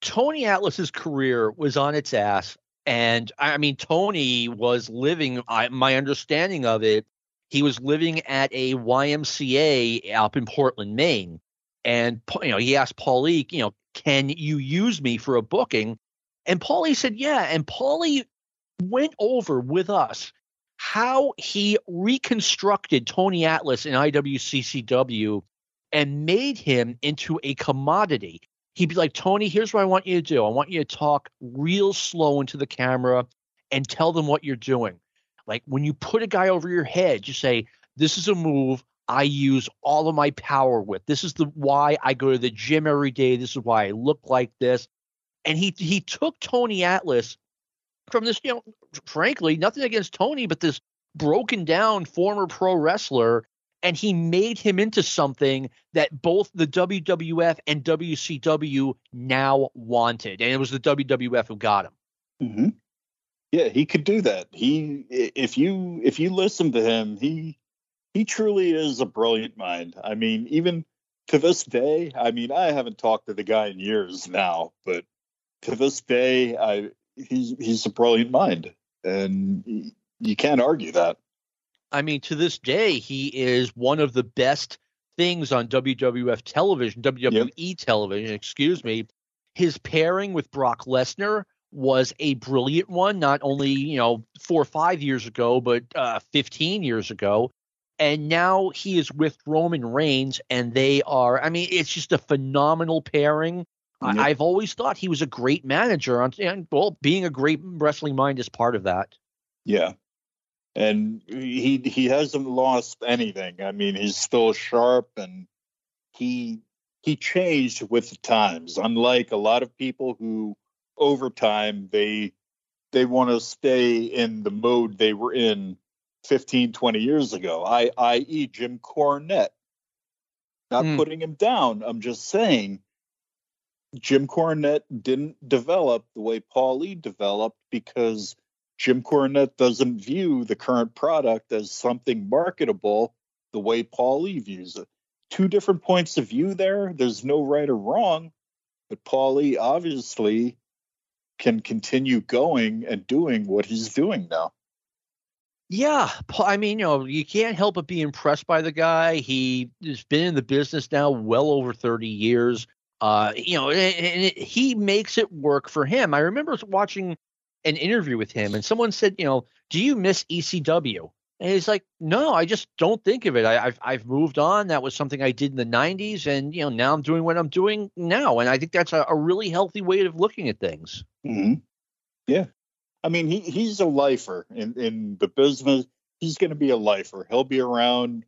Tony Atlas's career was on its ass, and I mean Tony was living. I, my understanding of it, he was living at a YMCA up in Portland, Maine, and you know he asked Paulie, you know, can you use me for a booking? And Paulie said, yeah. And Paulie went over with us how he reconstructed Tony Atlas in IWCCW and made him into a commodity. He'd be like, Tony, here's what I want you to do. I want you to talk real slow into the camera and tell them what you're doing. Like when you put a guy over your head, you say, This is a move I use all of my power with. This is the why I go to the gym every day. This is why I look like this. And he he took Tony Atlas from this, you know, frankly, nothing against Tony, but this broken down former pro wrestler, and he made him into something that both the WWF and WCW now wanted, and it was the WWF who got him. Mm-hmm. Yeah, he could do that. He, if you if you listen to him, he he truly is a brilliant mind. I mean, even to this day, I mean, I haven't talked to the guy in years now, but to this day, I he's he's a brilliant mind, and you can't argue that. I mean, to this day, he is one of the best things on WWF television, WWE yep. television, excuse me. His pairing with Brock Lesnar was a brilliant one, not only, you know, four or five years ago, but uh, 15 years ago. And now he is with Roman Reigns, and they are, I mean, it's just a phenomenal pairing. Yep. I, have always thought he was a great manager, and well, being a great wrestling mind is part of that. Yeah, and he he hasn't lost anything. I mean, he's still sharp, and he he changed with the times. Unlike a lot of people who, over time, they they want to stay in the mode they were in 15, 20 years ago. I, i.e., Jim Cornette. Not mm. putting him down. I'm just saying Jim Cornette didn't develop the way Paulie developed because Jim Cornette doesn't view the current product as something marketable the way Paulie views it. Two different points of view there. There's no right or wrong, but Paulie obviously can continue going and doing what he's doing now. Yeah, I mean, you know, you can't help but be impressed by the guy. He has been in the business now well over 30 years. Uh, you know, and, and it, he makes it work for him. I remember watching an interview with him, and someone said, you know, do you miss ECW? And he's like, no, I just don't think of it. I, have I've moved on. That was something I did in the '90s, and you know, now I'm doing what I'm doing now, and I think that's a, a really healthy way of looking at things. Mm-hmm. Yeah, I mean, he he's a lifer in in the business. He's going to be a lifer. He'll be around.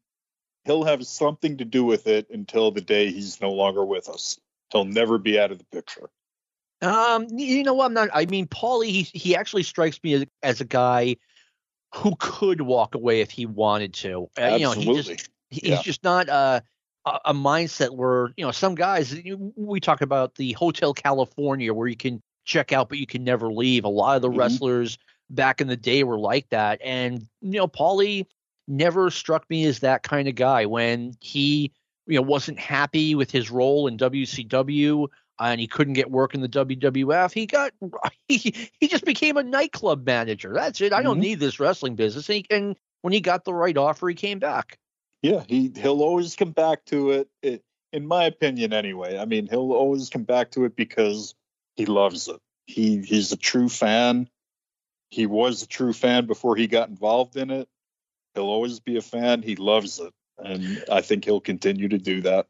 He'll have something to do with it until the day he's no longer with us. He'll never be out of the picture. Um, you know what? I'm not. I mean, Paulie, he he actually strikes me as, as a guy who could walk away if he wanted to. Uh, Absolutely. You know, he just, he, yeah. he's just not a, a mindset where you know some guys. We talk about the Hotel California where you can check out but you can never leave. A lot of the mm-hmm. wrestlers back in the day were like that, and you know, Paulie never struck me as that kind of guy when he you know wasn't happy with his role in WCW and he couldn't get work in the WWF. He got (laughs) he, he just became a nightclub manager. That's it. I don't mm-hmm. need this wrestling business. And, he, and, when he got the right offer, he came back. Yeah, he he'll always come back to it, it. In my opinion, anyway. I mean, he'll always come back to it because he loves it. He he's a true fan. He was a true fan before he got involved in it. He'll always be a fan. He loves it, and I think he'll continue to do that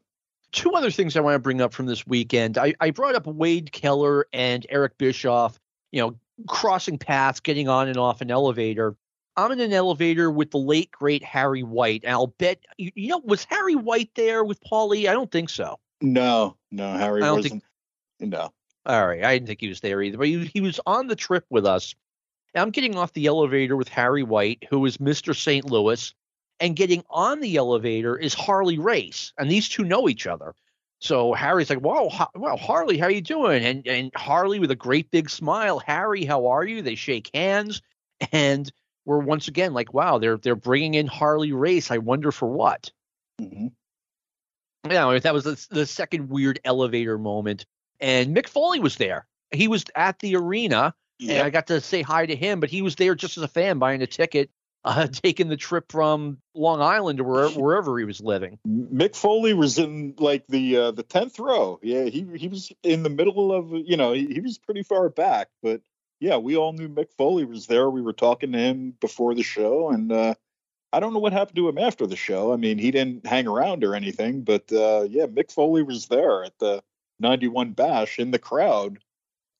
two other things I want to bring up from this weekend. I, I brought up Wade Keller and Eric Bischoff, you know, crossing paths, getting on and off an elevator. I'm in an elevator with the late great Harry White, and I'll bet you, you know was Harry White there with Paulie? I don't think so. No, no, Harry wasn't. Think, no. All right, I didn't think he was there either, but he, he was on the trip with us. And I'm getting off the elevator with Harry White, who is Mr. St. Louis, and getting on the elevator is Harley Race, and these two know each other. So Harry's like, "Wow, well, Harley, how are you doing?" And and Harley with a great big smile, "Harry, how are you?" They shake hands, and we're once again like, "Wow, they're they're bringing in Harley Race. I wonder for what." Mm-hmm. Yeah, that was the, the second weird elevator moment. And Mick Foley was there. He was at the arena, and I got to say hi to him, but he was there just as a fan buying a ticket, (laughs) uh, taking the trip from Long Island or wherever, (laughs) wherever he was living. Mick Foley was in like the uh, the tenth row. Yeah, he he was in the middle of you know he, he was pretty far back, but yeah, we all knew Mick Foley was there. We were talking to him before the show, and uh, I don't know what happened to him after the show. I mean, he didn't hang around or anything, but uh, yeah, Mick Foley was there at the 91 Bash in the crowd,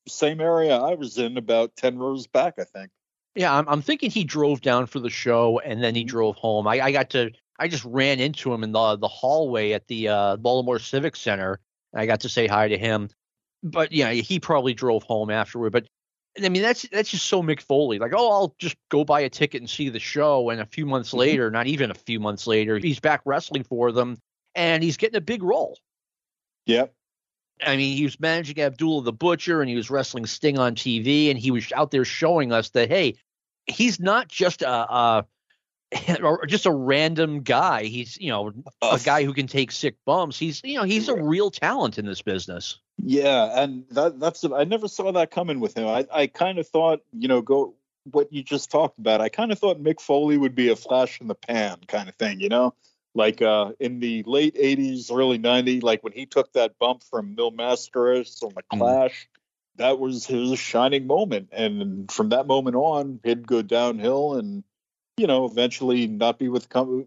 same area I was in, about 10 rows back, I think. Yeah, I'm, I'm thinking he drove down for the show and then he Mm-hmm. drove home. I, I got to, I just ran into him in the the hallway at the uh, Baltimore Civic Center. And I got to say hi to him, but yeah, he probably drove home afterward. But I mean, that's that's just so Mick Foley. Like, oh, I'll just go buy a ticket and see the show, and a few months Mhm. later, not even a few months later, he's back wrestling for them, and he's getting a big role. Yep. I mean, he was managing Abdullah the Butcher and he was wrestling Sting on TV, and he was out there showing us that hey, he's not just a, a (laughs) or just a random guy. He's you know a guy who can take sick bumps. He's you know he's a real talent in this business. Yeah, and that that's I never saw that coming with him. I I kind of thought, you know, go what you just talked about. I kind of thought Mick Foley would be a flash in the pan kind of thing, you know? Like uh in the late 80s, early 90s, like when he took that bump from Mil Mascaras on the Mm. Clash, that was his shining moment and from that moment on, he'd go downhill and you know, eventually not be with company.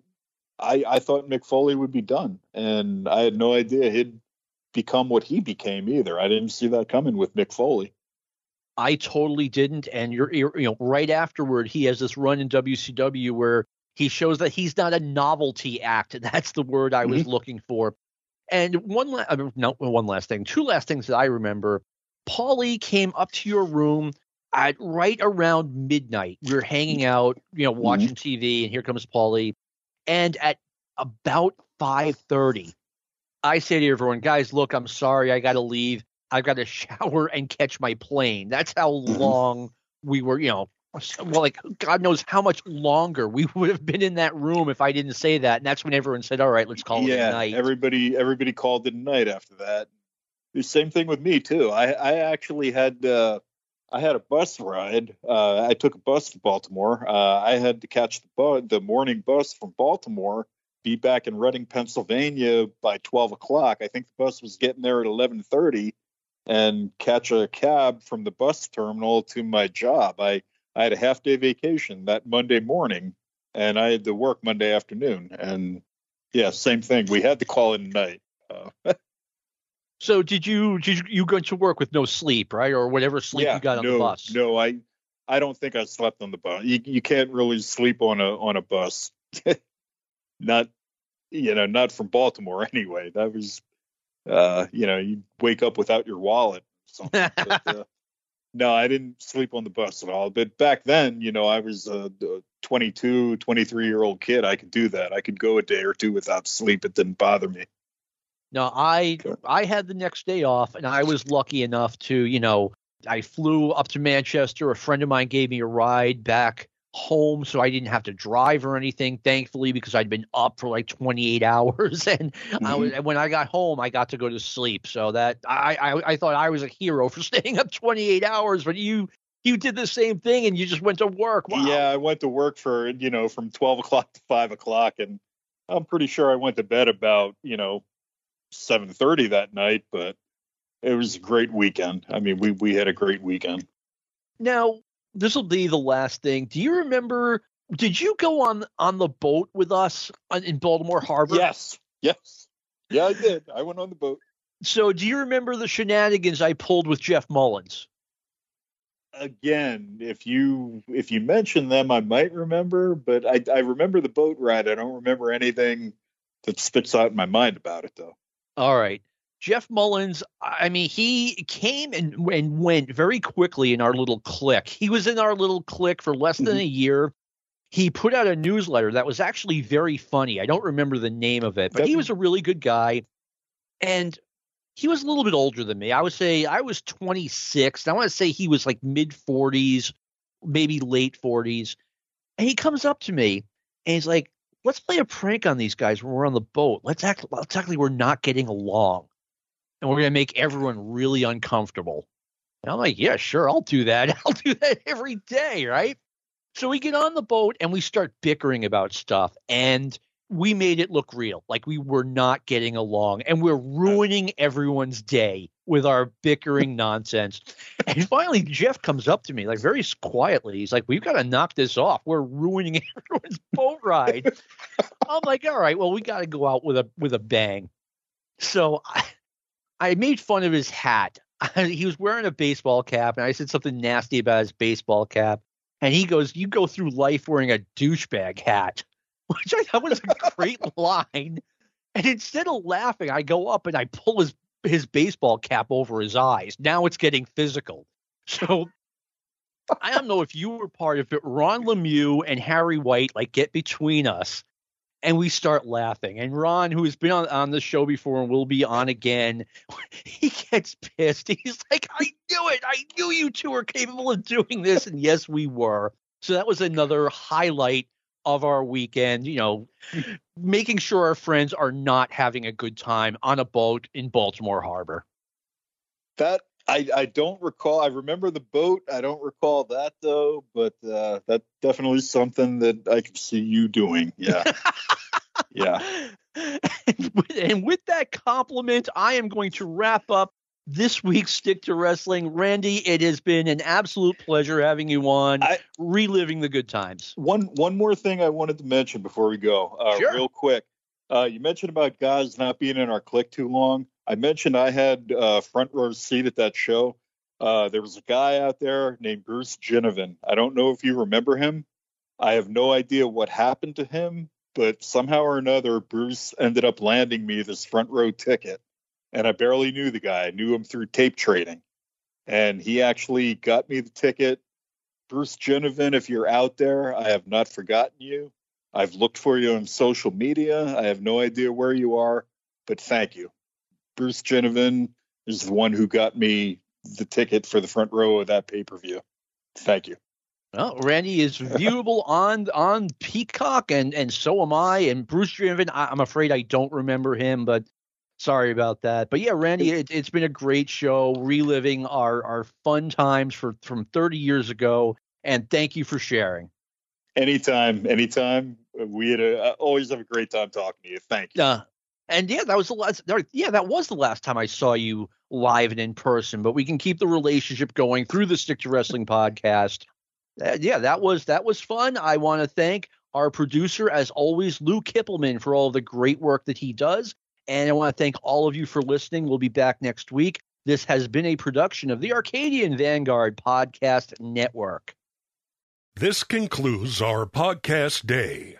I I thought Mick Foley would be done and I had no idea he'd become what he became either. I didn't see that coming with Mick Foley. I totally didn't. And you're, you're you know right afterward, he has this run in WCW where he shows that he's not a novelty act. That's the word I was mm-hmm. looking for. And one la- uh, no one last thing, two last things that I remember. Paulie came up to your room at right around midnight. We were hanging mm-hmm. out, you know, mm-hmm. watching TV, and here comes Paulie. And at about five thirty, I say to everyone, guys, look, I'm sorry, I got to leave. I've got to (laughs) shower and catch my plane. That's how long we were, you know, well, like God knows how much longer we (laughs) would have been in that room if I didn't say that. And that's when everyone said, "All right, let's call it a yeah, night." everybody everybody called it a night after that. The same thing with me too. I I actually had uh, I had a bus ride. Uh, I took a bus to Baltimore. Uh, I had to catch the bu- the morning bus from Baltimore, be back in Reading, Pennsylvania by twelve o'clock. I think the bus was getting there at eleven thirty, and catch a cab from the bus terminal to my job. I I had a half day vacation that Monday morning, and I had to work Monday afternoon. And yeah, same thing. We had to call it a night. Uh, (laughs) so did you did you, you go to work with no sleep, right, or whatever sleep yeah, you got on no, the bus? No, I I don't think I slept on the bus. You you can't really sleep on a on a bus. (laughs) not you know, not from Baltimore (laughs) anyway. That was uh, you know, you wake up without your wallet something. but, uh, no, I didn't sleep on the bus at all. But back then, you know, I was a 22, 23 year old kid. I could do that. I could go a day or two without sleep. It didn't bother me. No, I I had the next day off, and I was lucky enough to, you know, I flew up to Manchester. A friend of mine gave me a ride back home, so I didn't have to drive or anything. Thankfully, because I'd been up for like 28 (laughs) hours, and I was, mm-hmm. when I got home, I got to go to sleep. So that I, I I thought I was a hero for (laughs) staying up 28 hours, but you you did the same thing, and you just went to work. Wow. Yeah, I went to work for you know from twelve o'clock to five o'clock, and I'm pretty sure I went to bed about you know seven thirty that night. But it was a great weekend. I mean, we we had a great weekend. Now this will be the last thing. Do you remember? Did you go on on the boat with us on, in Baltimore Harbor? Yes, yes, yeah, I did. I went on the boat. So, do you remember the shenanigans I pulled with Jeff Mullins? Again, if you if you mention them, I might remember, but I I remember the boat ride. I don't remember anything that spits out in my mind about it though. All right. Jeff Mullins, I mean, he came and, and went very quickly in our little clique. He was in our little clique for less than mm-hmm. a year. He put out a newsletter that was actually very funny. I don't remember the name of it, but he was a really good guy. And he was a little bit older than me. I would say I was 26. I want to say he was like mid 40s, maybe late 40s. And he comes up to me and he's like, let's play a prank on these guys when we're on the boat. Let's act let's act like we're not getting along. And we're gonna make everyone really uncomfortable. And I'm like, yeah, sure, I'll do that. (laughs) I'll do that every day, right? So we get on the boat and we start bickering about stuff. And we made it look real. Like we were not getting along and we're ruining everyone's day with our bickering nonsense. And finally, Jeff comes up to me, like very quietly. He's like, We've got to knock this off. We're ruining (laughs) everyone's boat ride. I'm like, All right, well, we got to go out with a with a bang. So I, I made fun of his hat. (laughs) he was wearing a baseball cap, and I said something nasty about his baseball cap. And he goes, You go through life wearing a douchebag hat, (laughs) which I thought was a great (laughs) line. And instead of laughing, I go up and I pull his his baseball cap over his eyes. Now it's getting physical. So I don't know if you were part of it. Ron Lemieux and Harry White like get between us and we start laughing. And Ron, who has been on, on the show before and will be on again, (laughs) he gets pissed. He's like, I knew it. I knew you two were capable of doing this. And yes, we were. So that was another highlight of our weekend, you know, making sure our friends are not having a good time on a boat in Baltimore Harbor. That I, I don't recall. I remember the boat. I don't recall that though, but uh, that definitely something that I could see you doing. Yeah. (laughs) yeah. And with, and with that compliment, I am going to wrap up this week's Stick to Wrestling. Randy, it has been an absolute pleasure having you on, I, reliving the good times. One one more thing I wanted to mention before we go, uh, sure. real quick. Uh, you mentioned about guys not being in our click too long. I mentioned I had a front row seat at that show. Uh, there was a guy out there named Bruce Ginnivan. I don't know if you remember him. I have no idea what happened to him, but somehow or another, Bruce ended up landing me this front row ticket. And I barely knew the guy. I knew him through tape trading. And he actually got me the ticket. Bruce Ginnivan, if you're out there, I have not forgotten you. I've looked for you on social media. I have no idea where you are, but thank you. Bruce Ginnivan is the one who got me the ticket for the front row of that pay per view. Thank you. Well, Randy is (laughs) viewable on on Peacock, and and so am I. And Bruce Ginnivan, I, am afraid I don't remember him, but sorry about that. But yeah, Randy, it, has been a great show, reliving our our fun times for from 30 years ago. And thank you for sharing. Anytime, anytime. We had a, always have a great time talking to you. Thank you. Uh, and yeah, that was the last. Yeah, that was the last time I saw you live and in person. But we can keep the relationship going through the Stick to Wrestling podcast. Uh, yeah, that was that was fun. I want to thank our producer, as always, Lou Kippelman, for all the great work that he does. And I want to thank all of you for listening. We'll be back next week. This has been a production of the Arcadian Vanguard Podcast Network. This concludes our podcast day.